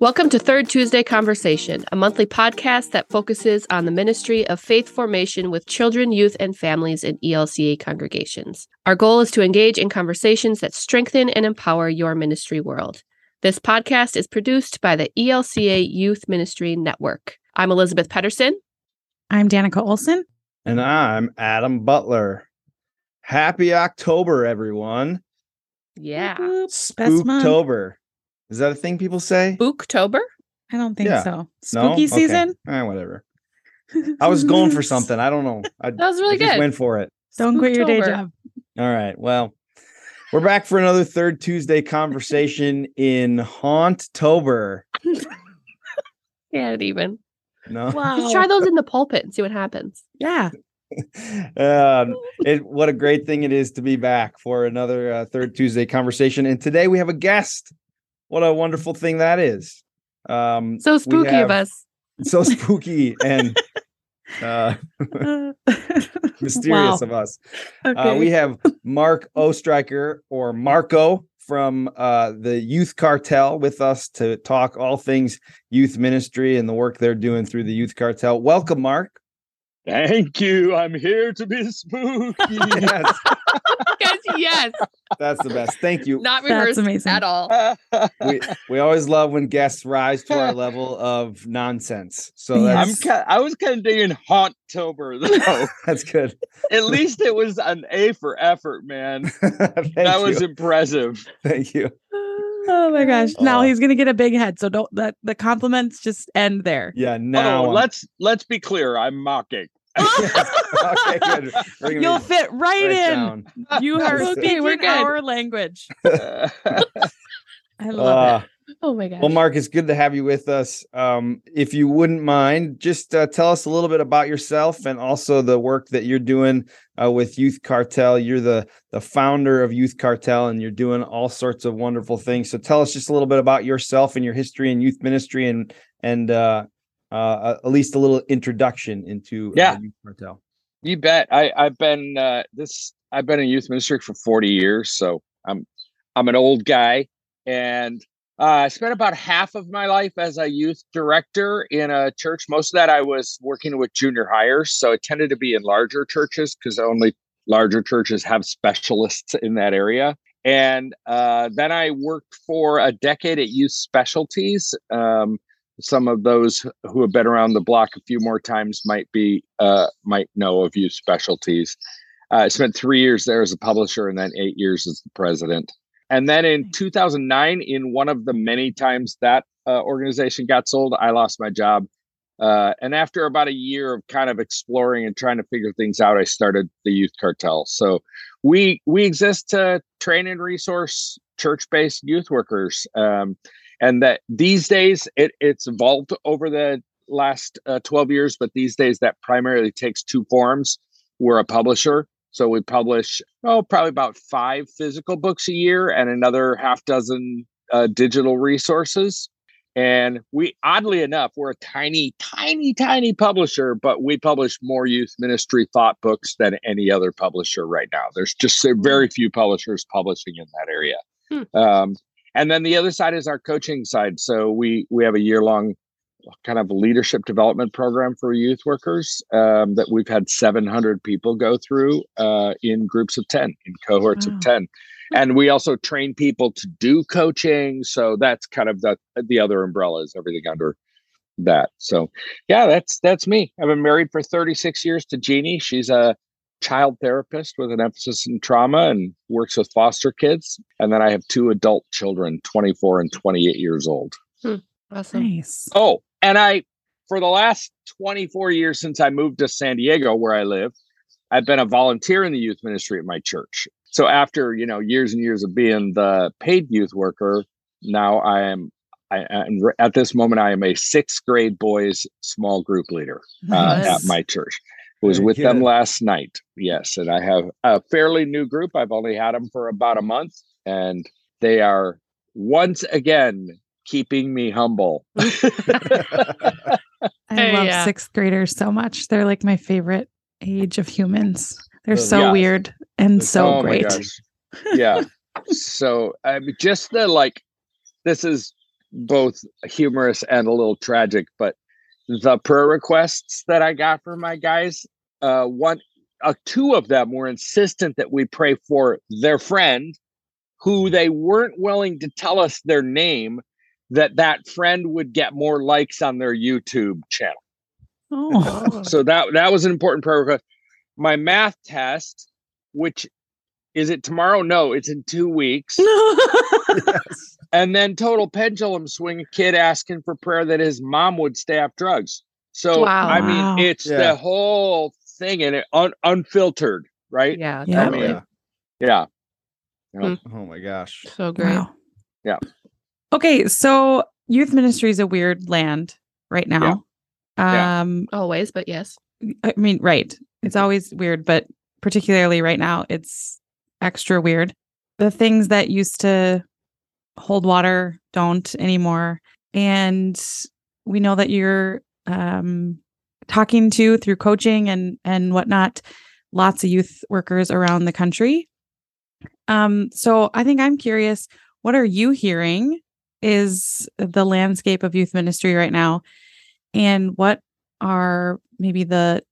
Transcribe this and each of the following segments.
Welcome to Third Tuesday Conversation, a monthly podcast that focuses on the ministry of faith formation with children, youth, and families in ELCA congregations. Our goal is to engage in conversations that strengthen and empower your ministry world. This podcast is produced by the ELCA Youth Ministry Network. I'm Elizabeth Pedersen. I'm Danica Olson. And I'm Adam Butler. Happy October, everyone. Yeah. Spooktober. Is that a thing people say? Spooktober? I don't think Yeah. so. Spooky Okay. season? Eh, whatever. I was going for something. I don't know. I, That was really I just good. went for it. Don't quit your day job. All right. Well, we're back for another third Tuesday conversation in Haunttober. Can't even. No. Wow. Just try those in the pulpit and see what happens. Yeah. um, it what a great thing it is to be back for another uh, third Tuesday conversation. And today we have a guest. What a wonderful thing that is. Um, So spooky have- of us. so spooky and uh, mysterious Wow. of us. Okay. Uh, we have Mark Oestreicher or Marko from uh, the Youth Cartel with us to talk all things youth ministry and the work they're doing through the Youth Cartel. Welcome, Mark. Thank you. I'm here to be spooky. Yes, yes, yes. that's the best. Thank you. Not That's amazing. at all. We we always love when guests rise to our level of nonsense. So Yes. I'm that's I was kind of digging Haunttober though. Oh, that's good. At least it was an A for effort, man. That was you. impressive. Thank you. Oh my gosh. Now Oh. he's gonna get a big head. So don't let the compliments just end there. Yeah. Now oh, let's let's be clear. I'm mocking. okay, good. You'll fit right, right in. down. You are speaking we're our language. Uh, I love Uh, Oh my gosh. Well, Mark, it's good to have you with us. Um, if you wouldn't mind, just uh, tell us a little bit about yourself and also the work that you're doing uh, with Youth Cartel. You're the the founder of Youth Cartel, and you're doing all sorts of wonderful things. So, tell us just a little bit about yourself and your history in youth ministry, and and uh, uh, at least a little introduction into Yeah. uh, Youth Cartel. you bet. I I've been uh, this. I've been in youth ministry for 40 years, so I'm I'm an old guy, and uh, I spent about half of my life as a youth director in a church. Most of that I was working with junior hires, so it tended to be in larger churches because only larger churches have specialists in that area. And uh, then I worked for a decade at Youth Specialties. Um, some of those who have been around the block a few more times might be uh, might know of Youth Specialties. I spent three years there as a publisher and then eight years as the president. And then in 2009, in one of the many times that uh, organization got sold, I lost my job. Uh, and after about a year of kind of exploring and trying to figure things out, I started the Youth Cartel. So we we exist to train and resource church-based youth workers, um, and that these days it, it's evolved over the last uh, 12 years, but these days that primarily takes two forms. We're a publisher, so we publish oh probably about five physical books a year and another half dozen uh, digital resources. And we, oddly enough, we're a tiny, tiny, tiny publisher, but we publish more youth ministry thought books than any other publisher right now. There's just very few publishers publishing in that area. Hmm. Um, and then the other side is our coaching side. So we we have a year long kind of leadership development program for youth workers um, that we've had 700 people go through uh, in groups of 10, in cohorts Wow. of 10 and we also train people to do coaching so that's kind of the the other umbrella is everything under that. So yeah that's that's me. I've been married for 36 years to jeannie. She's a child therapist with an emphasis in trauma and works with foster kids. And then i have two adult children 24 and 28 years old. Awesome. Nice. Oh, and I, for the last 24 years since I moved to San Diego, where I live, I've been a volunteer in the youth ministry at my church. So after, you know, years and years of being the paid youth worker, now I am, I am at this moment, I am a sixth grade boys small group leader uh, Nice. at my church. Was Very with them last night. Yes. And I have a fairly new group. I've only had them for about a month and they are once again keeping me humble. I love yeah. sixth graders so much. They're like my favorite age of humans. They're so Yeah. weird and so Oh great. Yeah. so I mean, just the like, this is both humorous and a little tragic. But the prayer requests that I got from my guys, uh, one, uh, two of them were insistent that we pray for their friend, who they weren't willing to tell us their name, that that friend would get more likes on their YouTube channel. Oh, So that that was an important prayer request. My math test, which is it tomorrow? No, it's in two weeks. Yes. and then total pendulum swing, a kid asking for prayer that his mom would stay off drugs. So Wow. I mean, it's Yeah. the whole thing and it un- unfiltered, right? Yeah, Yeah. totally. Yeah. Yeah. Mm. Oh my gosh. So great. wow. Yeah. Okay, so youth ministry is a weird land right now. Yeah. Um, Always, but yes. I mean, right. It's always weird, but particularly right now, it's extra weird. The things that used to hold water don't anymore. And we know that you're um, talking to through coaching and and whatnot, lots of youth workers around the country. Um, so I think I'm curious, what are you hearing is the landscape of youth ministry right now? And what are maybe the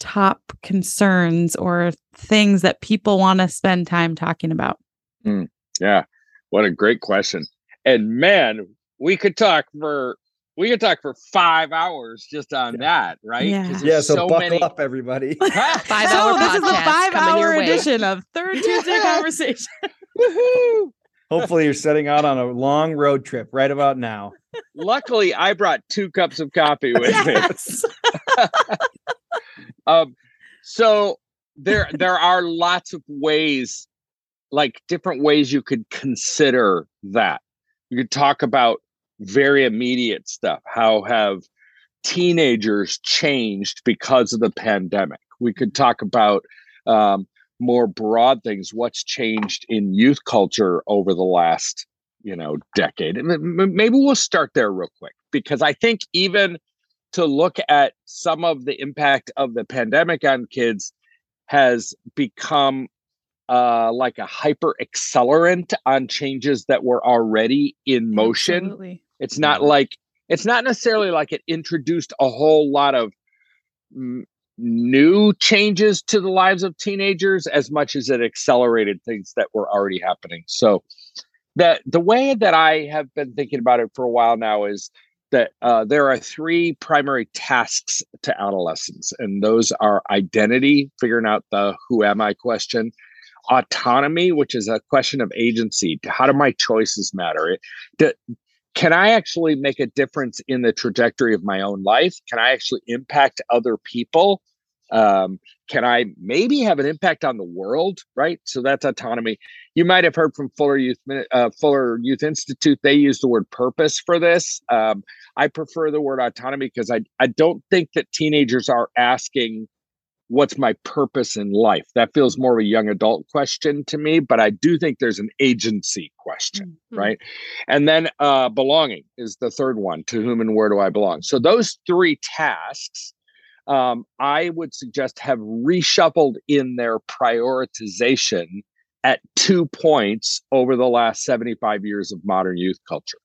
top concerns or things that people want to spend time talking about? Hmm, yeah. What a great question. And man, we could talk for we could talk for five hours just on that, right? Yeah. Yeah, so, buckle many- up, everybody. Five so hour this is the five hour edition of Third Tuesday Conversation. Woohoo! Hopefully, you're setting out on a long road trip right about now. Luckily, I brought two cups of coffee with me. um so there there are lots of ways like different ways you could consider that you could talk about very immediate stuff how have teenagers changed because of the pandemic we could talk about um, more broad things what's changed in youth culture over the last you know decade and maybe we'll start there real quick because i think even to look at some of the impact of the pandemic on kids has become uh, like a hyper accelerant on changes that were already in motion. Absolutely. It's not like it's not necessarily like it introduced a whole lot of mm, new changes to the lives of teenagers as much as it accelerated things that were already happening. So the the way that I have been thinking about it for a while now is that uh, there are three primary tasks to adolescence, and those are identity, figuring out the who am I question, autonomy, which is a question of agency. How do my choices matter? It, can I actually make a difference in the trajectory of my own life? Can I actually impact other people? Um, can I maybe have an impact on the world? Right. So that's autonomy. You might have heard from Fuller Youth uh, Fuller Youth Institute. They use the word purpose for this. Um, I prefer the word autonomy because I I don't think that teenagers are asking what's my purpose in life. That feels more of a young adult question to me, but I do think there's an agency question, Mhm. right? And then uh, belonging is the third one. To whom and where do I belong? So those three tasks, um, I would suggest have reshuffled in their prioritization at two points over the last 75 years of modern youth culture.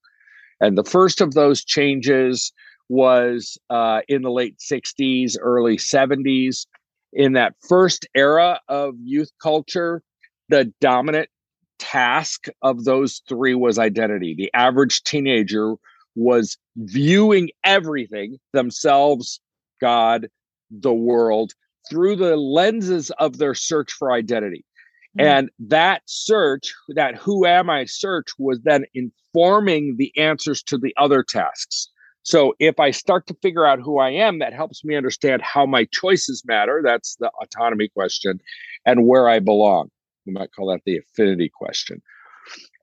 And the first of those changes was uh, in the late 60s, early 70s. In that first era of youth culture, the dominant task of those three was identity. The average teenager was viewing everything themselves, God, the world through the lenses of their search for identity. Mm. And that search, that who am I search, was then informing the answers to the other tasks. So if I start to figure out who I am, that helps me understand how my choices matter. That's the autonomy question, and where I belong. We might call that the affinity question.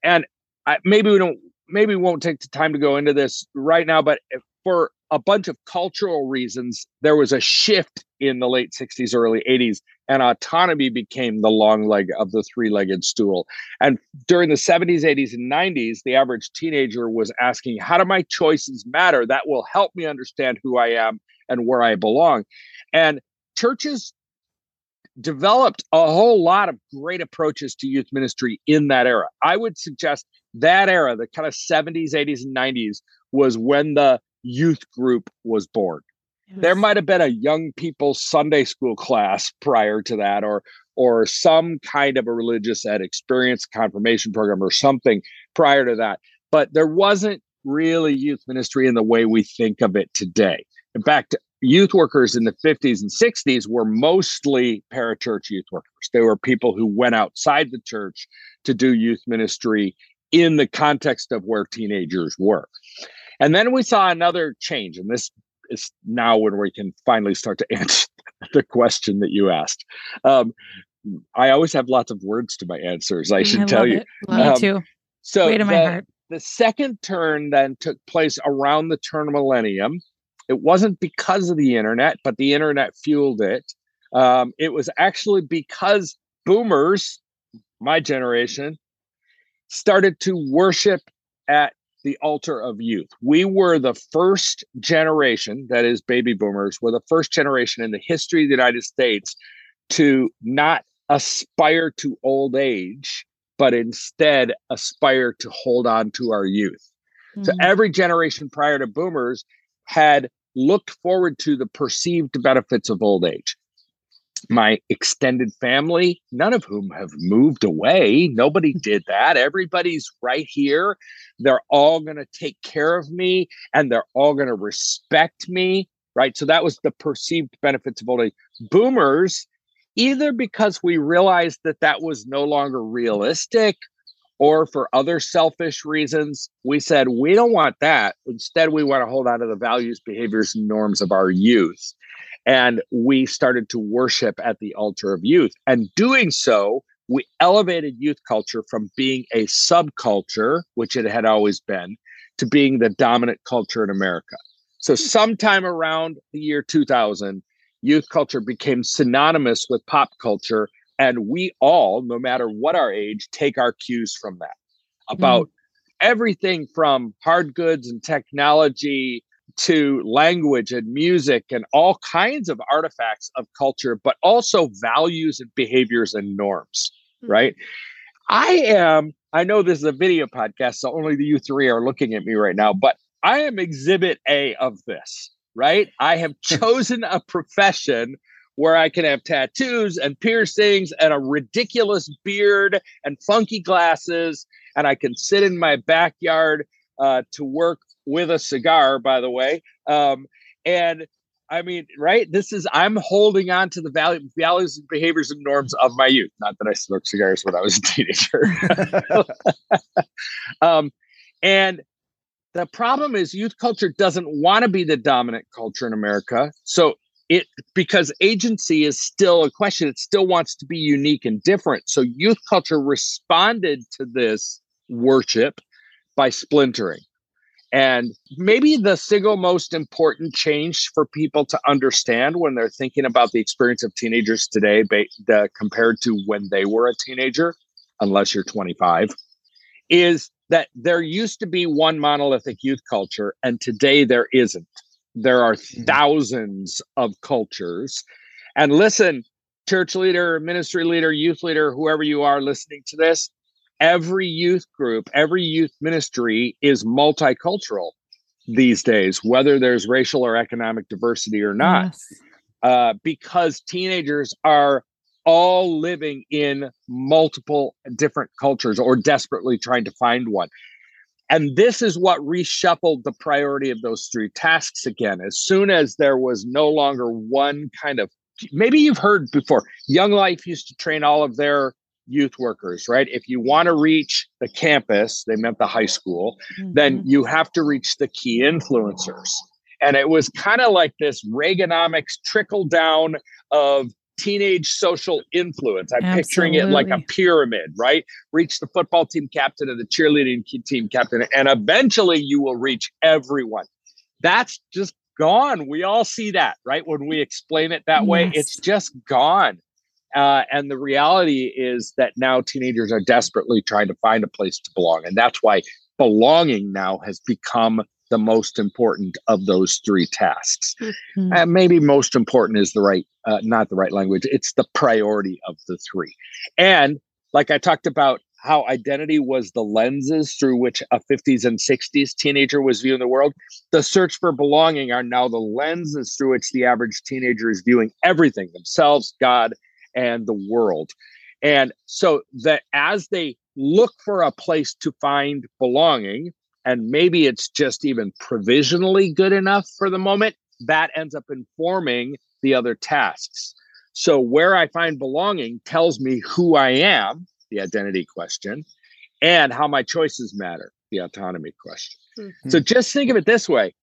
And I, maybe we don't, maybe we won't take the time to go into this right now, but if- for a bunch of cultural reasons, there was a shift in the late 60s, early 80s, and autonomy became the long leg of the three legged stool. And during the 70s, 80s, and 90s, the average teenager was asking, How do my choices matter? That will help me understand who I am and where I belong. And churches developed a whole lot of great approaches to youth ministry in that era. I would suggest that era, the kind of 70s, 80s, and 90s, was when the youth group was born. There might have been a young people Sunday school class prior to that, or or some kind of a religious ed experience confirmation program or something prior to that. But there wasn't really youth ministry in the way we think of it today. In fact, youth workers in the 50s and 60s were mostly parachurch youth workers. They were people who went outside the church to do youth ministry in the context of where teenagers were. And then we saw another change, and this is now when we can finally start to answer the question that you asked. Um, I always have lots of words to my answers. I should I tell you. Me Um, too. So Way to my the- heart. the second turn then took place around the turn of millennium. It wasn't because of the internet, but the internet fueled it. Um, it was actually because boomers, my generation, started to worship at the altar of youth. We were the first generation, that is, baby boomers, were the first generation in the history of the United States to not aspire to old age, but instead aspire to hold on to our youth. So Mhm. every generation prior to boomers had looked forward to the perceived benefits of old age. My extended family, none of whom have moved away. Nobody did that. Everybody's right here. They're all going to take care of me and they're all going to respect me. Right. So that was the perceived benefits of old age. Boomers, either because we realized that that was no longer realistic or for other selfish reasons, we said, we don't want that. Instead, we want to hold on to the values, behaviors, and norms of our youth. And we started to worship at the altar of youth. And doing so, we elevated youth culture from being a subculture, which it had always been, to being the dominant culture in America. So, hmm. sometime around the year 2000, youth culture became synonymous with pop culture and we all no matter what our age take our cues from that hmm. about everything from hard goods and technology to language and music and all kinds of artifacts of culture but also values and behaviors and norms right? I am i know this is a video podcast so only the you three are looking at me right now but i am exhibit a of this right? I have chosen a profession where I can have tattoos and piercings and a ridiculous beard and funky glasses, and I can sit in my backyard uh, to work with a cigar, by the way. Um, and I mean, right? This is I'm holding on to the value, values behaviors and norms of my youth. Not that I smoked cigars when I was a teenager. um, and the problem is youth culture doesn't want to be the dominant culture in America. So it because agency is still a question it still wants to be unique and different so youth culture responded to this worship by splintering and maybe the single most important change for people to understand when they're thinking about the experience of teenagers today the, compared to when they were a teenager unless you're 25 is that there used to be one monolithic youth culture and today there isn't there are mm-hmm. thousands of cultures. And listen, church leader, ministry leader, youth leader, whoever you are listening to this, every youth group, every youth ministry is multicultural these days, whether there's racial or economic diversity or not, Yes. uh, because teenagers are all living in multiple different cultures or desperately trying to find one. And this is what reshuffled the priority of those three tasks again. As soon as there was no longer one kind of, maybe you've heard before, Young Life used to train all of their youth workers, right? If you want to reach the campus, they meant the high school, then Mhm. you have to reach the key influencers. And it was kind of like this Reaganomics trickle down of teenage social influence. I'm picturing it like a pyramid, right? Reach the football team captain and the cheerleading team captain, and eventually you will reach everyone. That's just gone. We all see that, right? When we explain it that way, it's just gone. Uh, and the reality is that now teenagers are desperately trying to find a place to belong. And that's why belonging now has become the most important of those three tasks. Mm-hmm. And maybe most important is the right, uh, not the right language. It's the priority of the three. And like I talked about how identity was the lenses through which a 50s and 60s teenager was viewing the world. The search for belonging are now the lenses through which the average teenager is viewing everything themselves, God, and the world. And so that as they look for a place to find belonging, and maybe it's just even provisionally good enough for the moment, that ends up informing the other tasks. So where I find belonging tells me who I am, the identity question, and how my choices matter, the autonomy question. Mm-hmm. So just think of it this way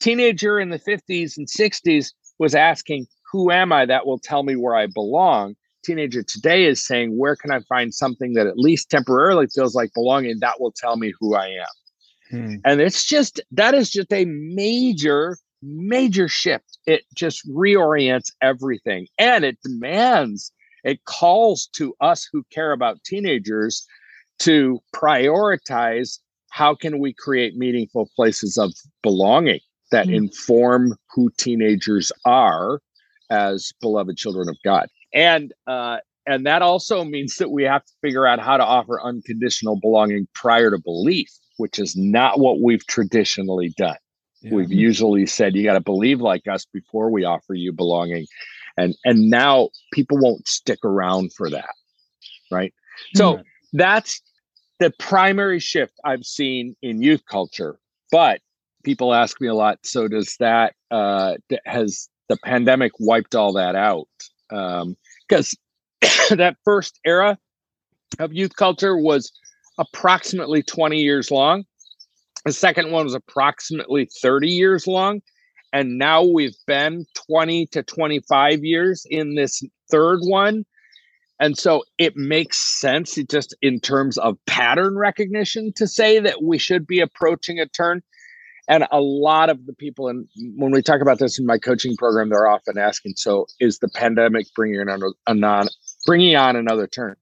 teenager in the 50s and 60s was asking, Who am I that will tell me where I belong? Teenager today is saying, Where can I find something that at least temporarily feels like belonging that will tell me who I am? Hmm. And it's just that is just a major, major shift. It just reorients everything and it demands, it calls to us who care about teenagers to prioritize how can we create meaningful places of belonging that mm. inform who teenagers are as beloved children of God. And uh, and that also means that we have to figure out how to offer unconditional belonging prior to belief, which is not what we've traditionally done. Yeah. We've usually said you got to believe like us before we offer you belonging. And and now people won't stick around for that. Right? So mm. that's the primary shift I've seen in youth culture. But people ask me a lot. So does that uh, has the pandemic wiped all that out? Because um, that first era of youth culture was approximately 20 years long. The second one was approximately 30 years long. And now we've been 20 to 25 years in this third one. And so it makes sense just in terms of pattern recognition to say that we should be approaching a turn. And a lot of the people, and when we talk about this in my coaching program, they're often asking, "So is the pandemic bringing on a non bringing on another turn?"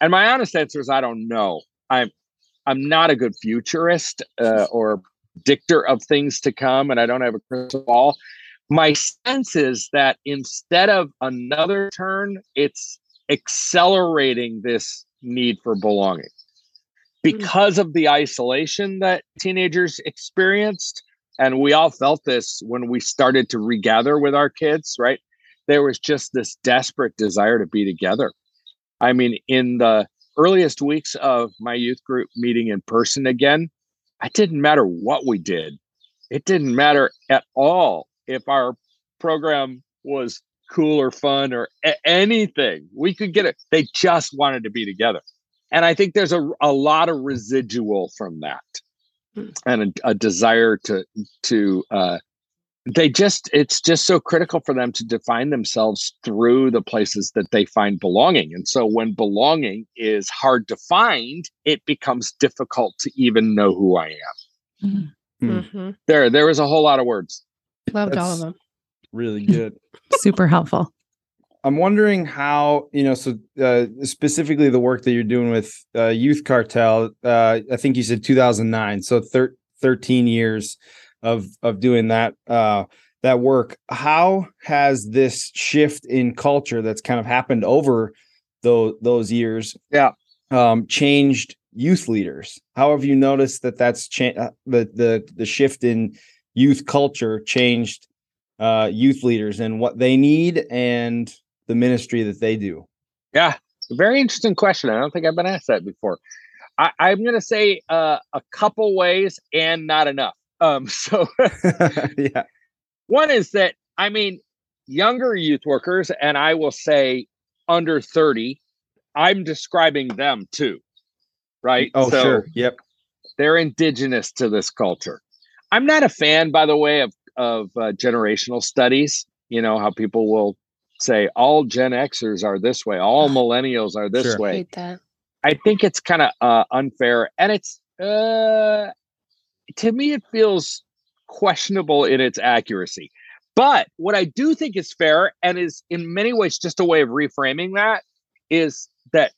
And my honest answer is, I don't know. I'm I'm not a good futurist uh, or predictor of things to come, and I don't have a crystal ball. My sense is that instead of another turn, it's accelerating this need for belonging. Mm. because of the isolation that teenagers experienced and we all felt this when we started to regather with our kids right? There was just this desperate desire to be together. I mean in the earliest weeks of my youth group meeting in person again it didn't matter what we did. It didn't matter at all if our program was cool or fun or a- anything. We could get it. They just wanted to be together and I think there's a, a lot of residual from that mm. and a, a, desire to, to, uh, they just, it's just so critical for them to define themselves through the places that they find belonging. And so when belonging is hard to find, it becomes difficult to even know who I am. Mm-hmm. Mm. There, there was a whole lot of words. Loved That's all of them. Really good. Super helpful. I'm wondering how you know. So uh, specifically, the work that you're doing with uh, Youth Cartel. Uh, I think you said 2009. So thir- 13 years of of doing that uh, that work. How has this shift in culture that's kind of happened over those those years? Yeah, um, changed youth leaders. How have you noticed that that's changed? Uh, the the the shift in youth culture changed uh, youth leaders and what they need and the ministry that they do? Yeah, very interesting question. I don't think I've been asked that before. I, am going to say uh, a couple ways and not enough. Um, so, yeah, one is that I mean, younger youth workers, and I will say under 30, I'm describing them too, right? Oh, so sure. Yep. They're indigenous to this culture. I'm not a fan, by the way, of of uh, generational studies. You know how people will say all Gen Xers are this way, all millennials are this sure. way. I think it's kind of uh, unfair, and it's uh, to me it feels questionable in its accuracy. But what I do think is fair, and is in many ways just a way of reframing that, is that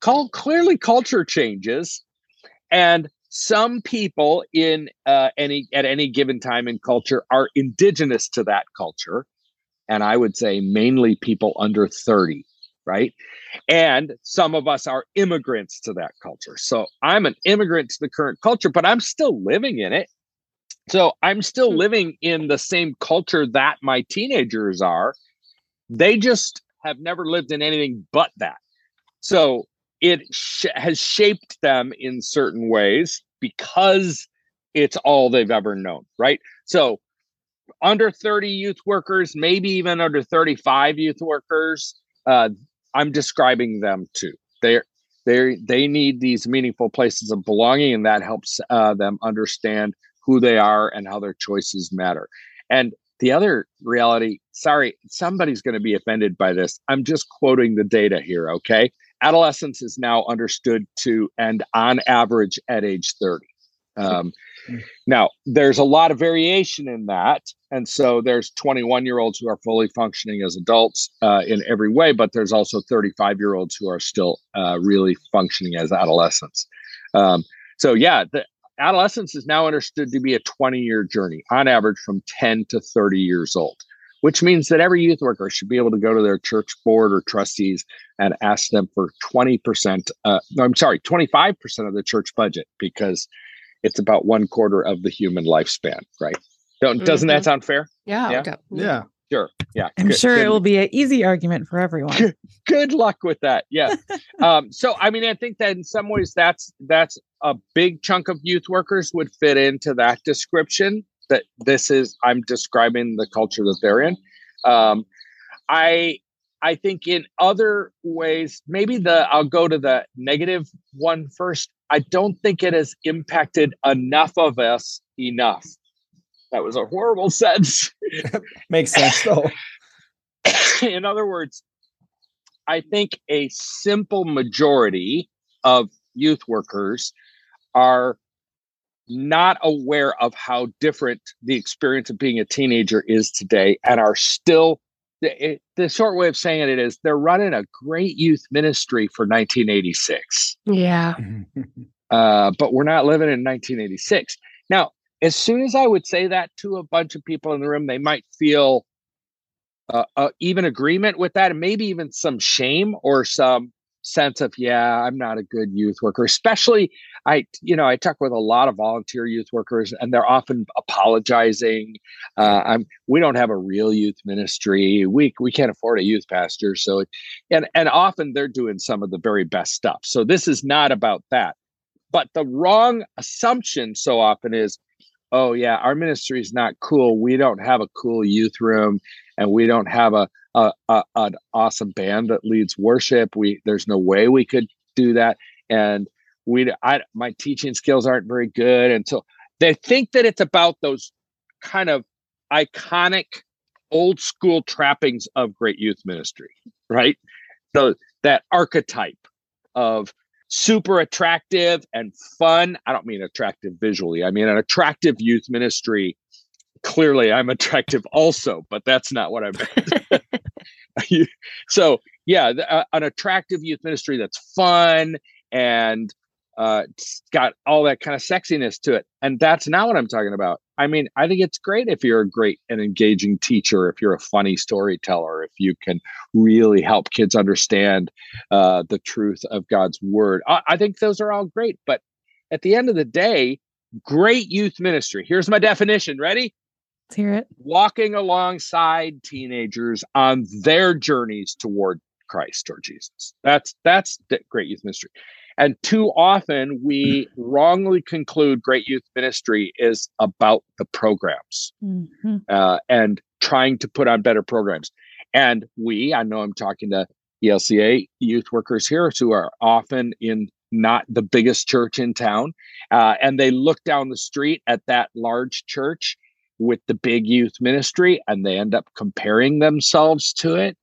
call, clearly culture changes, and some people in uh, any at any given time in culture are indigenous to that culture and i would say mainly people under 30 right? And some of us are immigrants to that culture. So i'm an immigrant to the current culture but i'm still living in it. So i'm still Hmm. living in the same culture that my teenagers are. They just have never lived in anything but that. So it sh- has shaped them in certain ways because it's all they've ever known, right? So under 30 youth workers, maybe even under 35 youth workers, uh, I'm describing them too. They're they they need these meaningful places of belonging, and that helps uh, them understand who they are and how their choices matter. And the other reality, sorry, somebody's going to be offended by this. I'm just quoting the data here, okay? Adolescence is now understood to end on average at age 30. Um, now, there's a lot of variation in that. And so there's 21 year olds who are fully functioning as adults uh, in every way, but there's also 35 year olds who are still uh, really functioning as adolescents. Um, so, yeah, the adolescence is now understood to be a 20 year journey on average from 10 to 30 years old, which means that every youth worker should be able to go to their church board or trustees and ask them for 20%, uh, no, I'm sorry, 25% of the church budget because it's about one quarter of the human lifespan, right? Don't, Doesn't that sound fair? Yeah. Yeah. okay. Yeah. Sure. Yeah. I'm good- sure good- it will be an easy argument for everyone. good luck with that yeah um so i mean i think that in some ways that's that's a big chunk of youth workers would fit into that description that this is i'm describing the culture that they're in um i i think in other ways maybe the i'll go to the negative one first. I don't think it has impacted enough of us enough. That was a horrible sentence. Makes sense though. in other words, I think a simple majority of youth workers are not aware of how different the experience of being a teenager is today and are still the, it- the short way of saying it is they're running a great youth ministry for 1986 Yeah. uh, but we're not living in 1986. Now, as soon as I would say that to a bunch of people in the room, they might feel uh, uh, even agreement with that, and maybe even some shame or some sense of, yeah, I'm not a good youth worker. Especially, I, you know, I talk with a lot of volunteer youth workers, and they're often apologizing. Uh, I'm, we don't have a real youth ministry. We we can't afford a youth pastor, so, and and often they're doing some of the very best stuff. So this is not about that. But the wrong assumption so often is, oh yeah, our ministry is not cool. We don't have a cool youth room, and we don't have a, a, a an awesome band that leads worship. We there's no way we could do that, and we I my teaching skills aren't very good, and so they think that it's about those kind of iconic old school trappings of great youth ministry, right? So that archetype of super attractive and fun. I don't mean attractive visually. I mean an attractive youth ministry. Clearly, I'm attractive also, but that's not what I meant. So, yeah, the, uh, an attractive youth ministry that's fun and uh, got all that kind of sexiness to it. And that's not what I'm talking about. I mean, I think it's great if you're a great and engaging teacher, if you're a funny storyteller, if you can really help kids understand uh, the truth of God's word. I, I think those are all great. But at the end of the day, great youth ministry. Here's my definition. Ready? Let's hear it. Walking alongside teenagers on their journeys toward Christ or Jesus. That's that's the great youth ministry. And too often we wrongly conclude great youth ministry is about the programs Mhm. uh, and trying to put on better programs. And we, I know I'm talking to ELCA youth workers here who are often in not the biggest church in town, uh, and they look down the street at that large church with the big youth ministry, and they end up comparing themselves to it.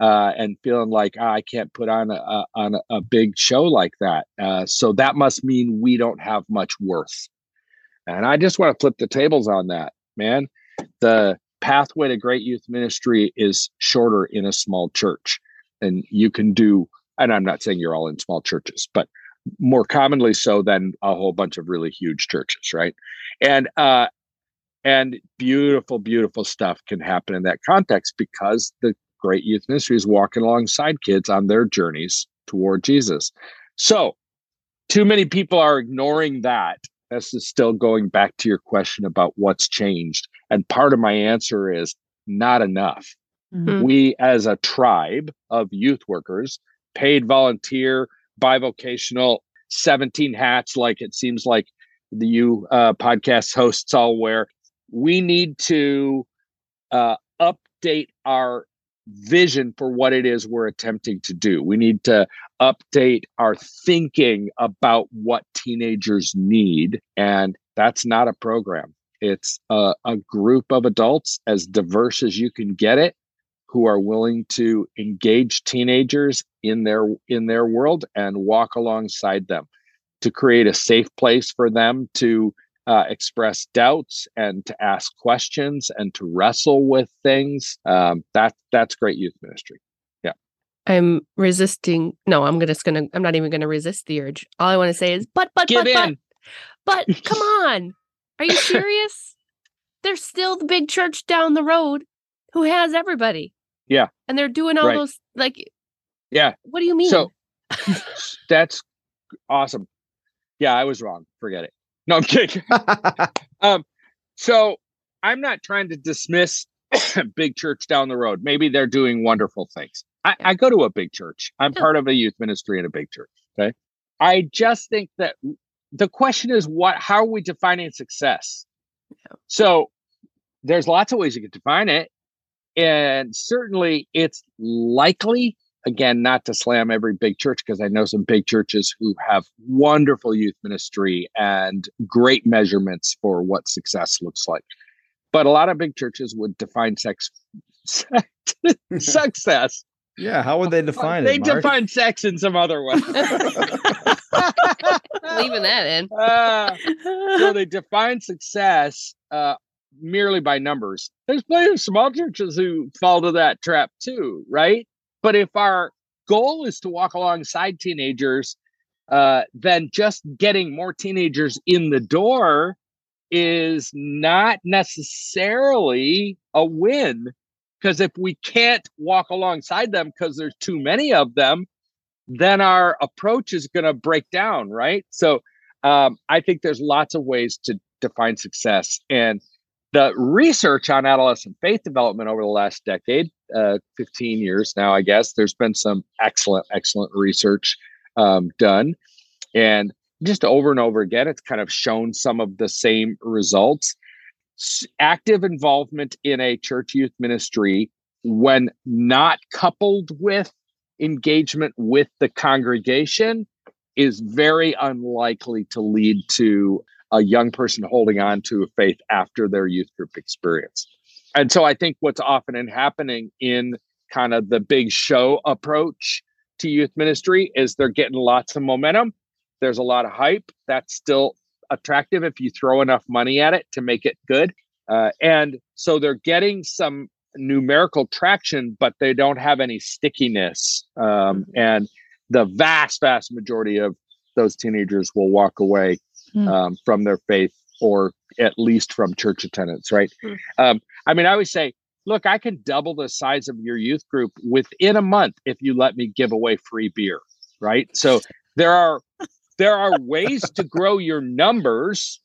Uh, and feeling like "Ah, I can't put on a, a on a big show like that, uh, so that must mean we don't have much worth. And I just want to flip the tables on that, man. The pathway to great youth ministry is shorter in a small church and you can do and i'm not saying you're all in small churches but more commonly so than a whole bunch of really huge churches, right? And uh, and beautiful, beautiful stuff can happen in that context because the great youth ministry is walking alongside kids on their journeys toward Jesus. So, too many people are ignoring that. This is still going back to your question about what's changed. And part of my answer is not enough. Mm-hmm. We, as a tribe of youth workers, paid volunteer, bivocational, 17 hats, like it seems like the you uh, podcast hosts all wear. We need to uh, update our vision for what it is we're attempting to do. We need to update our thinking about what teenagers need. And that's not a program. It's a, a group of adults as diverse as you can get it who are willing to engage teenagers in their in their world and walk alongside them to create a safe place for them to uh, express doubts and to ask questions and to wrestle with things. Um, that that's great youth ministry. Yeah, I'm resisting. No, I'm just gonna. I'm not even gonna resist the urge. All I want to say is, but but Give but in. but but come on, are you serious? There's still the big church down the road who has everybody. Yeah, and they're doing all right. those like. Yeah. What do you mean? So that's awesome. Yeah, I was wrong. Forget it. No, I'm kidding. um, so I'm not trying to dismiss big church down the road. Maybe they're doing wonderful things. I, I go to a big church. I'm part of a youth ministry in a big church. Okay. I just think that the question is what how are we defining success? So there's lots of ways you can define it. And certainly it's likely again, not to slam every big church because I know some big churches who have wonderful youth ministry and great measurements for what success looks like. But a lot of big churches would define sex, success. Yeah, how would they define they it? They define sex in some other way. Leaving that in. Uh, so they define success uh, merely by numbers. There's plenty of small churches who fall to that trap too, right? But if our goal is to walk alongside teenagers, uh, then just getting more teenagers in the door is not necessarily a win. Because if we can't walk alongside them because there's too many of them, then our approach is going to break down, right? So um, I think there's lots of ways to define success. And the research on adolescent faith development over the last decade, uh, 15 years now, I guess, there's been some excellent, excellent research um, done. And just over and over again, it's kind of shown some of the same results. Active involvement in a church youth ministry, when not coupled with engagement with the congregation, is very unlikely to lead to a young person holding on to a faith after their youth group experience. And so I think what's often happening in kind of the big show approach to youth ministry is they're getting lots of momentum. There's a lot of hype. That's still attractive if you throw enough money at it to make it good. Uh, and so they're getting some numerical traction, but they don't have any stickiness. Um, mm-hmm. and the vast, vast majority of those teenagers will walk away mm. um, from their faith or at least from church attendance, right? Mm. Um, I mean, I always say, look, I can double the size of your youth group within a month if you let me give away free beer, right? So there are there are ways to grow your numbers,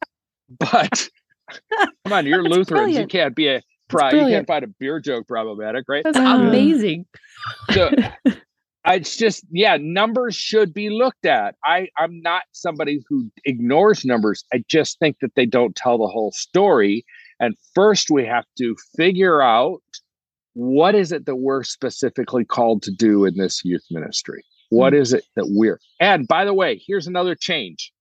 but come on, you're Lutherans. Brilliant. You can't be a pri- you can't find a beer joke problematic, right? That's amazing. So it's just yeah numbers should be looked at i i'm not somebody who ignores numbers i just think that they don't tell the whole story and first we have to figure out what is it that we're specifically called to do in this youth ministry What mm-hmm. it that we're and by the way here's another change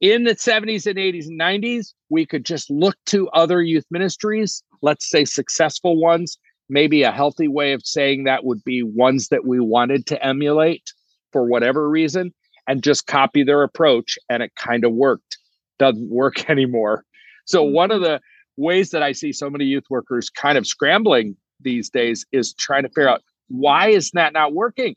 in the 70s and 80s and 90s we could just look to other youth ministries let's say successful ones maybe a healthy way of saying that would be ones that we wanted to emulate for whatever reason and just copy their approach and it kind of worked doesn't work anymore so one of mm-hmm. the ways that i see so many youth workers kind of scrambling these days is trying to figure out why is that not working?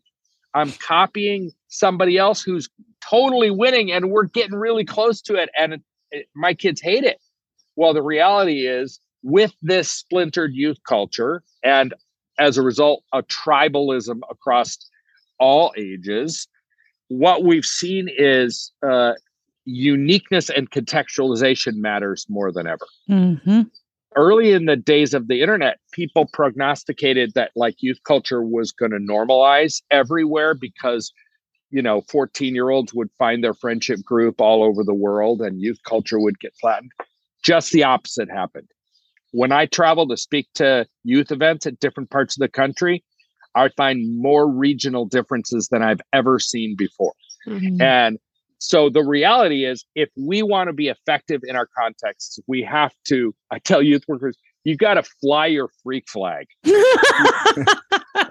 I'm copying somebody else who's totally winning and we're getting really close to it and it, it, my kids hate it. Well the reality is with this splintered youth culture and as a result a tribalism across all ages what we've seen is uh, uniqueness and contextualization matters more than ever Mm-hmm. early in the days of the internet, people prognosticated that like youth culture was going to normalize everywhere because, you know, 14 year olds would find their friendship group all over the world and youth culture would get flattened. Just the opposite happened. When I travel to speak to youth events at different parts of the country, I find more regional differences than I've ever seen before. Mm-hmm. And so the reality is, if we want to be effective in our contexts, we have to, I tell youth workers, you got to fly your freak flag,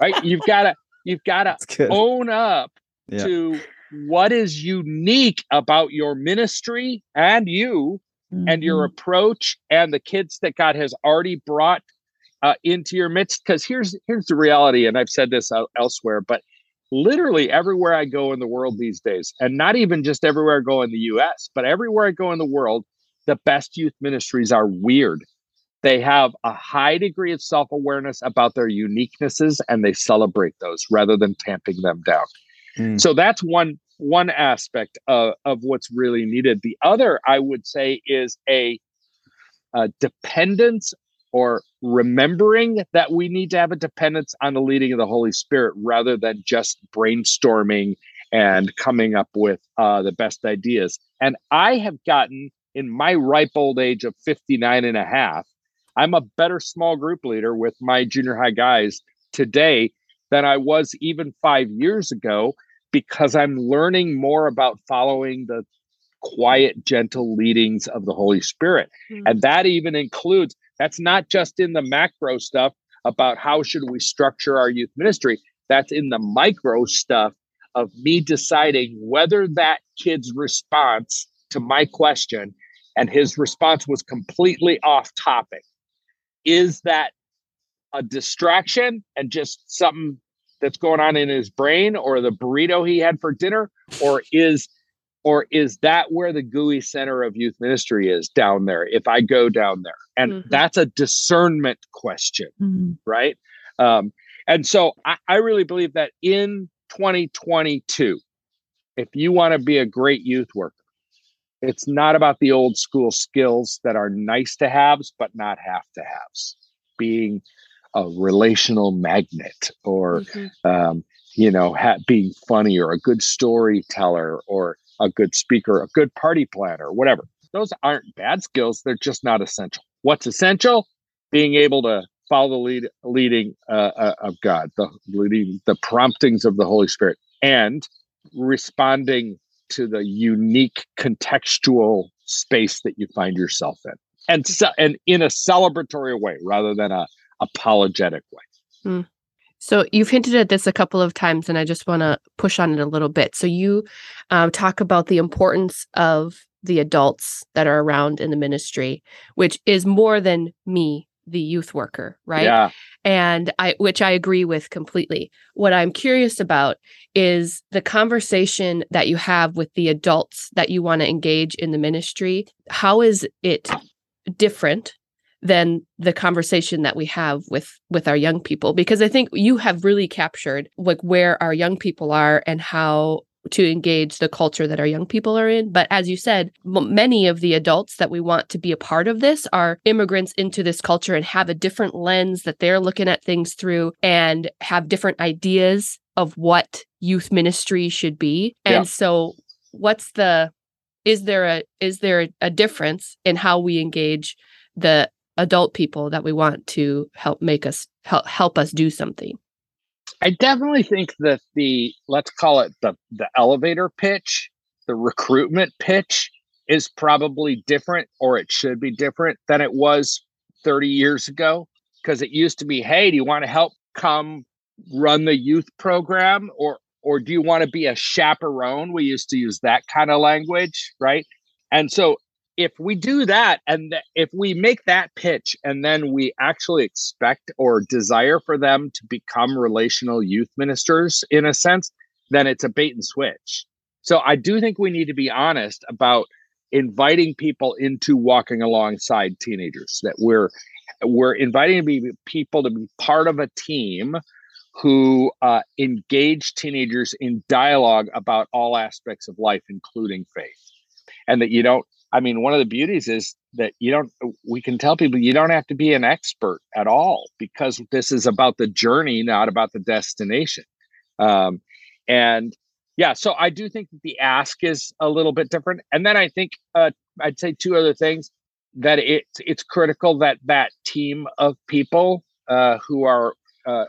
right? You've got to, you've got to own up Yeah. to what is unique about your ministry and you and your Mm-hmm. approach and the kids that God has already brought uh, into your midst. Because here's here's the reality, and I've said this elsewhere, but literally everywhere I go in the world these days, and not even just everywhere I go in the U.S., but everywhere I go in the world, the best youth ministries are weird. They have a high degree of self awareness about their uniquenesses, and they celebrate those rather than tamping them down. Mm. So that's one one aspect of, of what's really needed. The other, I would say, is a, a dependence or remembering that we need to have a dependence on the leading of the Holy Spirit rather than just brainstorming and coming up with uh, the best ideas. And I have gotten in my ripe old age of 59 and a half, I'm a better small group leader with my junior high guys today than I was even five years ago because I'm learning more about following the quiet, gentle leadings of the Holy Spirit. Mm. And that even includes, that's not just in the macro stuff about how should we structure our youth ministry. That's in the micro stuff of me deciding whether that kid's response to my question and his response was completely off topic. Is that a distraction and just something that's going on in his brain or the burrito he had for dinner or is or is that where the gooey center of youth ministry is down there if i go down there and Mhm. that's a discernment question Mhm. right um, and so I, I really believe that in 2022 if you want to be a great youth worker it's not about the old school skills that are nice to haves but not have to haves being a relational magnet or Mhm. um, you know ha- being funny or a good storyteller or a good speaker a good party planner whatever. Those aren't bad skills they're just not essential. What's essential? Being able to follow the lead leading uh, uh, of god the leading the promptings of the holy spirit and responding to the unique contextual space that you find yourself in. And so, and in a celebratory way rather than a apologetic way So you've hinted at this a couple of times, and I just want to push on it a little bit. So you um, talk about the importance of the adults that are around in the ministry, which is more than me, the youth worker, right? yeah and I which I agree with completely. What I'm curious about is the conversation that you have with the adults that you want to engage in the ministry. How is it different than the conversation that we have with with our young people because I think you have really captured like where our young people are and how to engage the culture that our young people are in. But as you said, many of the adults that we want to be a part of this are immigrants into this culture and have a different lens that they're looking at things through and have different ideas of what youth ministry should be. And Yeah. so what's the is there a is there a difference in how we engage the adult people that we want to help make us help help us do something? I definitely think that the let's call it the the elevator pitch, the recruitment pitch is probably different or it should be different than it was 30 years ago. Because it used to be hey do you want to help come run the youth program? Or or do you want to be a chaperone? We used to use that kind of language right? And so if we do that and th- if we make that pitch and then we actually expect or desire for them to become relational youth ministers in a sense then it's a bait and switch. So I do think we need to be honest about inviting people into walking alongside teenagers that we're we're inviting people to be part of a team who uh, engage teenagers in dialogue about all aspects of life including faith. And that you don't i mean one of the beauties is that you don't we can tell people you don't have to be an expert at all because this is about the journey not about the destination. Um, and yeah so i do think that the ask is a little bit different. And then i think uh, i'd say two other things that it's it's critical that that team of people uh, who are uh,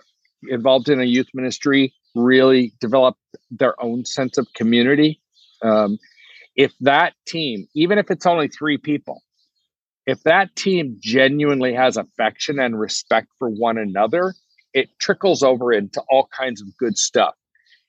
involved in a youth ministry really develop their own sense of community. Um, if that team even if it's only three people if that team genuinely has affection and respect for one another it trickles over into all kinds of good stuff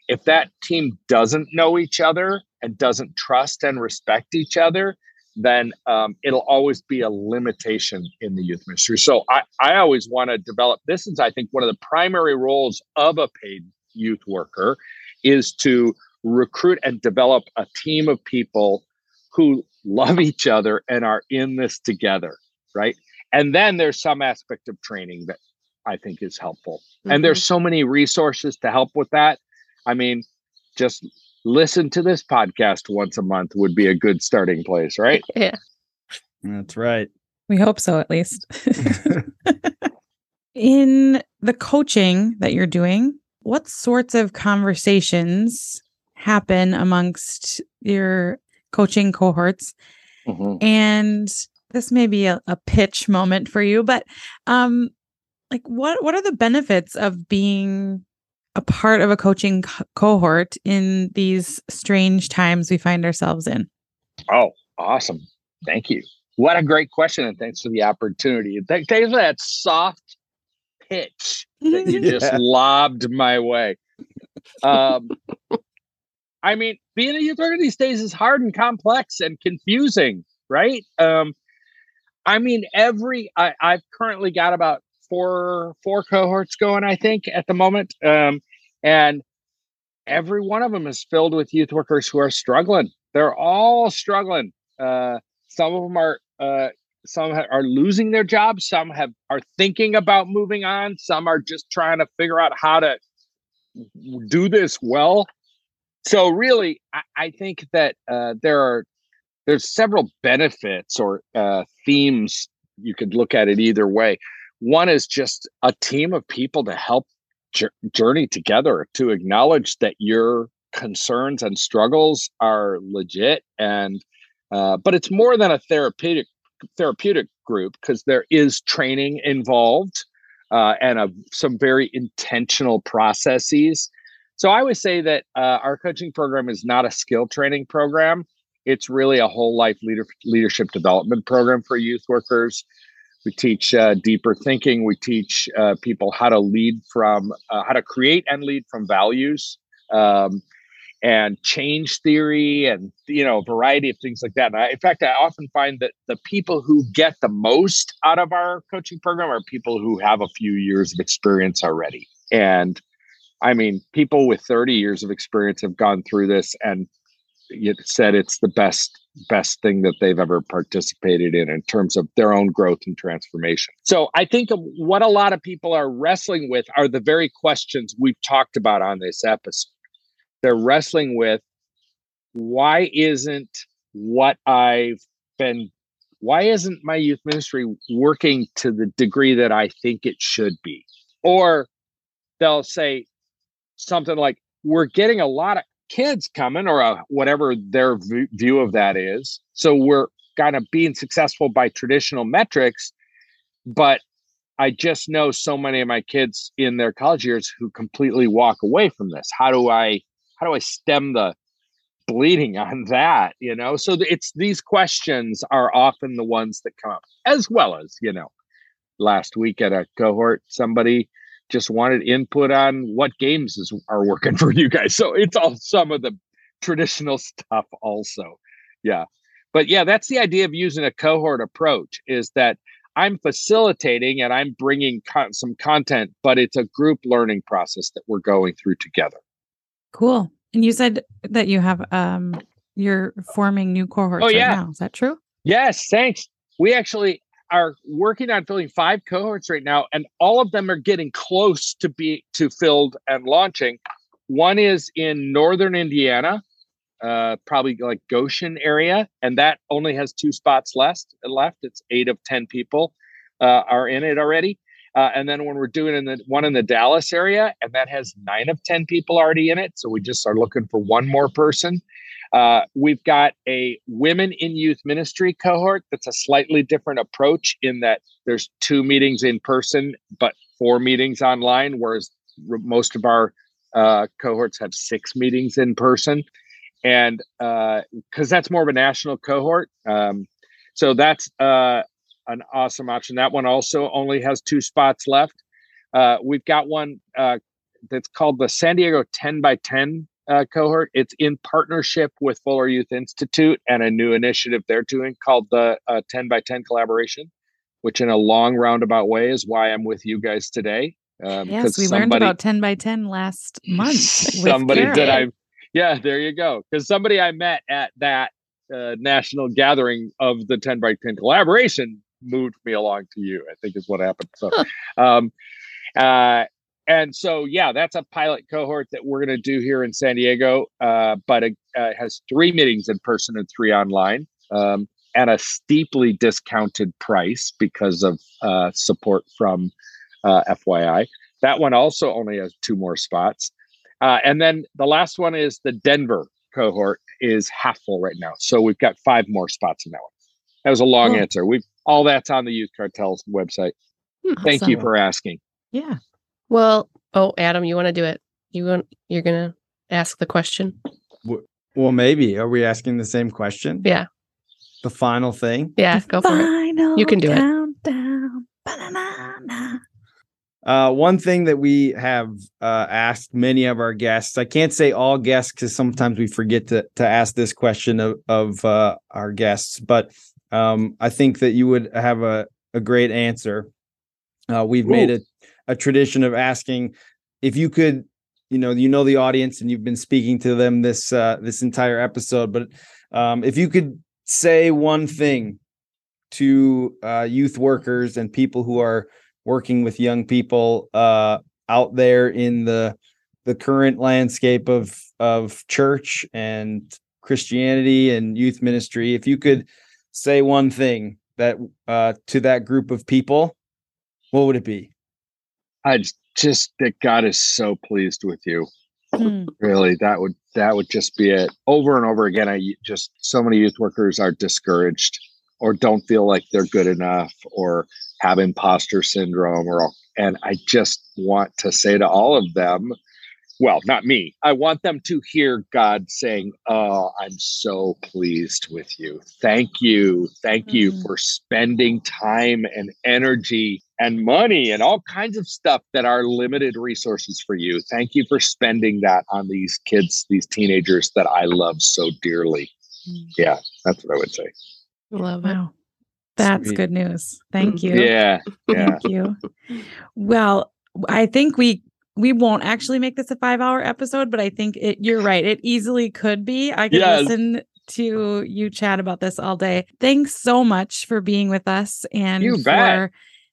if that team doesn't know each other and doesn't trust and respect each other, then um, it'll always be a limitation in the youth ministry. So I, I always want to develop this is, I think, one of the primary roles of a paid youth worker is to recruit and develop a team of people who love each other and are in this together, right? And then there's some aspect of training that I think is helpful. Mm-hmm. And there's so many resources to help with that. I mean, just listen to this podcast once a month would be a good starting place, right? Yeah. That's right. We hope so, at least. In the coaching that you're doing, what sorts of conversations happen amongst your coaching cohorts? Mm-hmm. And this may be a, a pitch moment for you, but um, like what what are the benefits of being a part of a coaching co- cohort in these strange times we find ourselves in? Oh, awesome. Thank you. What a great question. And thanks for the opportunity. Thanks for that soft pitch that you yeah. just lobbed my way. Um, I mean, being a youth worker these days is hard and complex and confusing, right? Um, I mean, every I, I've currently got about four four cohorts going, I think, at the moment. Um, and every one of them is filled with youth workers who are struggling. They're all struggling. Uh, some of them are uh, some are losing their jobs. Some have are thinking about moving on. Some are just trying to figure out how to do this well. So really, I, I think that uh, there are there's several benefits or uh, themes you could look at it either way. One is just a team of people to help journey together to acknowledge that your concerns and struggles are legit and uh, but it's more than a therapeutic therapeutic group because there is training involved uh, and a, some very intentional processes so i would say that uh, our coaching program is not a skill training program it's really a whole life leader, leadership development program for youth workers we teach uh, deeper thinking. We teach uh, people how to lead from, uh, how to create and lead from values, um, and change theory, and you know, a variety of things like that. And I, in fact, I often find that the people who get the most out of our coaching program are people who have a few years of experience already. And I mean, people with 30 years of experience have gone through this and it said it's the best best thing that they've ever participated in in terms of their own growth and transformation. So I think what a lot of people are wrestling with are the very questions we've talked about on this episode. They're wrestling with why isn't what I've been why isn't my youth ministry working to the degree that I think it should be? Or they'll say something like we're getting a lot of kids coming or uh, whatever their v- view of that is. So we're kind of being successful by traditional metrics, but I just know so many of my kids in their college years who completely walk away from this. How do I how do I stem the bleeding on that, you know? So it's these questions are often the ones that come up as well as, you know, last week at a cohort somebody just wanted input on what games is, are working for you guys. So it's all some of the traditional stuff also. Yeah. But yeah, that's the idea of using a cohort approach is that I'm facilitating and I'm bringing some content, but it's a group learning process that we're going through together. Cool. And you said that you have um you're forming new cohorts Oh, right yeah. now. Is that true? Yes, thanks. We actually are working on filling five cohorts right now, and all of them are getting close to be to filled and launching. One is in northern Indiana, uh, probably like Goshen area, and that only has two spots left. Left, it's eight of ten people uh, are in it already. Uh, and then when we're doing in the one in the Dallas area, and that has nine of ten people already in it, so we just are looking for one more person. Uh, we've got a women in youth ministry cohort that's a slightly different approach in that there's two meetings in person, but four meetings online, whereas most of our uh, cohorts have six meetings in person. And because that's more of a national cohort. Um, so that's uh, an awesome option. That one also only has two spots left. Uh, we've got one uh, that's called the San Diego 10 by 10 uh, cohort. It's in partnership with Fuller Youth Institute and a new initiative they're doing called the uh, 10 by 10 collaboration, which in a long roundabout way is why I'm with you guys today. Um, yes, we learned somebody- about 10 by 10 last month. somebody that I, yeah, there you go. Because somebody I met at that uh, national gathering of the 10 by 10 collaboration moved me along to you, I think is what happened. So, um, uh, and so, yeah, that's a pilot cohort that we're going to do here in San Diego, uh, but it uh, has three meetings in person and three online. Um, at a steeply discounted price because of uh, support from uh, FYI. That one also only has two more spots. Uh, and then the last one is the Denver cohort is half full right now. So we've got five more spots in that one. That was a long Cool. answer. We've all that's on the Youth Cartels website. Thank you for asking. Yeah. Well, oh, Adam, you want to do it? You want? You're gonna ask the question? Well, maybe. Are we asking the same question? Yeah. The final thing. Yeah, go for it. You can do it. countdown. Ba-na-na-na. Uh, one thing that we have uh, asked many of our guests, I can't say all guests because sometimes we forget to to ask this question of of uh, our guests, but um, I think that you would have a a great answer. Uh, we've made a a tradition of asking if you could, you know, you know the audience and you've been speaking to them this uh, this entire episode, but um, if you could say one thing to uh, youth workers and people who are working with young people uh, out there in the the current landscape of of church and Christianity and youth ministry. If you could say one thing that uh, to that group of people, what would it be? I just that God is so pleased with you. Hmm. Really, that would that would just be it. Over and over again, I just so many youth workers are discouraged or don't feel like they're good enough or have imposter syndrome or and I just want to say to all of them, well, not me. I want them to hear God saying, "Oh, I'm so pleased with you. Thank you. Thank you Mm. for spending time and energy and money and all kinds of stuff that are limited resources for you. Thank you for spending that on these kids, these teenagers that I love so dearly." Mm. Yeah, that's what I would say. Love it. Wow. That's Sweet. good news. Thank you. Yeah, yeah. Thank you. Well, I think we we won't actually make this a 5-hour episode, but I think it you're right. It easily could be. I could Yes. listen to you chat about this all day. Thanks so much for being with us and You for bet.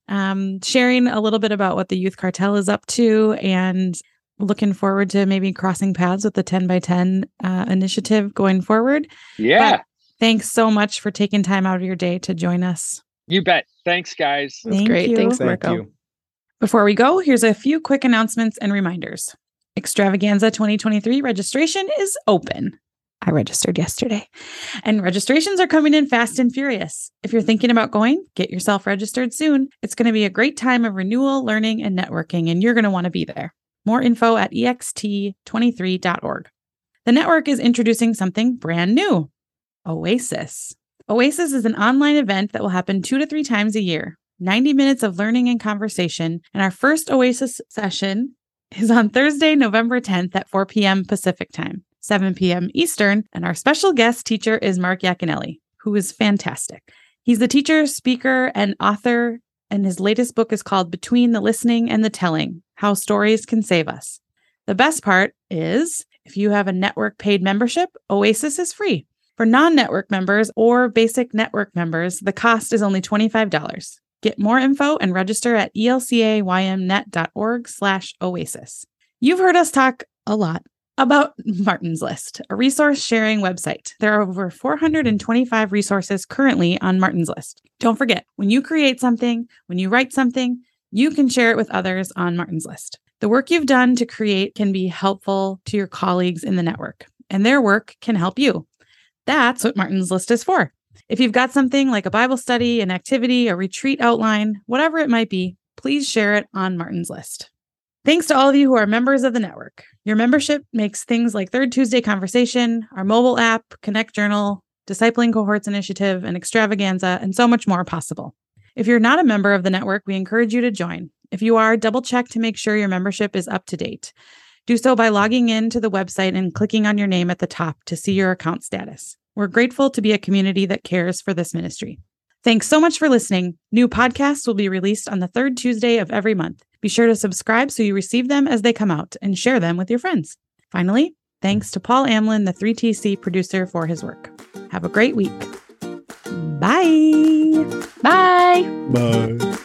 Um, sharing a little bit about what the Youth Cartel is up to and looking forward to maybe crossing paths with the 10 by 10 uh, initiative going forward. Yeah, Thanks so much for taking time out of your day to join us. you bet. Thanks, guys. That's Thank great. you. Thanks, Thank Marko. you. Before we go, here's a few quick announcements and reminders. Extravaganza 2023 registration is open. I registered yesterday. And registrations are coming in fast and furious. If you're thinking about going, get yourself registered soon. It's going to be a great time of renewal, learning, and networking, and you're going to want to be there. More info at E ext23.org. The network is introducing something brand new Oasis. Oasis is an online event that will happen two to three times a year. 90 minutes of learning and conversation. And our first Oasis session is on Thursday, November 10th at 4 p.m. Pacific time, 7 p.m. Eastern. And our special guest teacher is Mark Yaconelli, who is fantastic. He's the teacher, speaker, and author, and his latest book is called Between the Listening and the Telling How Stories Can Save Us. The best part is If you have a network paid membership, Oasis is free. For non network members or basic network members, the cost is only $25. Get more info and register at elcaymnet.org slash oasis. You've heard us talk a lot about Martin's List, a resource sharing website. There are over 425 resources currently on Martin's List. Don't forget, when you create something, when you write something, you can share it with others on Martin's List. The work you've done to create can be helpful to your colleagues in the network, and their work can help you. That's what Martin's List is for. If you've got something like a Bible study, an activity, a retreat outline, whatever it might be, please share it on Martin's List. Thanks to all of you who are members of the network. Your membership makes things like Third Tuesday Conversation, our mobile app, Connect Journal, Discipling Cohorts Initiative, and Extravaganza, and so much more possible. If you're not a member of the network, we encourage you to join. If you are, double check to make sure your membership is up to date. Do so by logging in to the website and clicking on your name at the top to see your account status. We're grateful to be a community that cares for this ministry. Thanks so much for listening. New podcasts will be released on the third Tuesday of every month. Be sure to subscribe so you receive them as they come out and share them with your friends. Finally, thanks to Paul Amlin, the 3TC producer, for his work. Have a great week. Bye. Bye. Bye.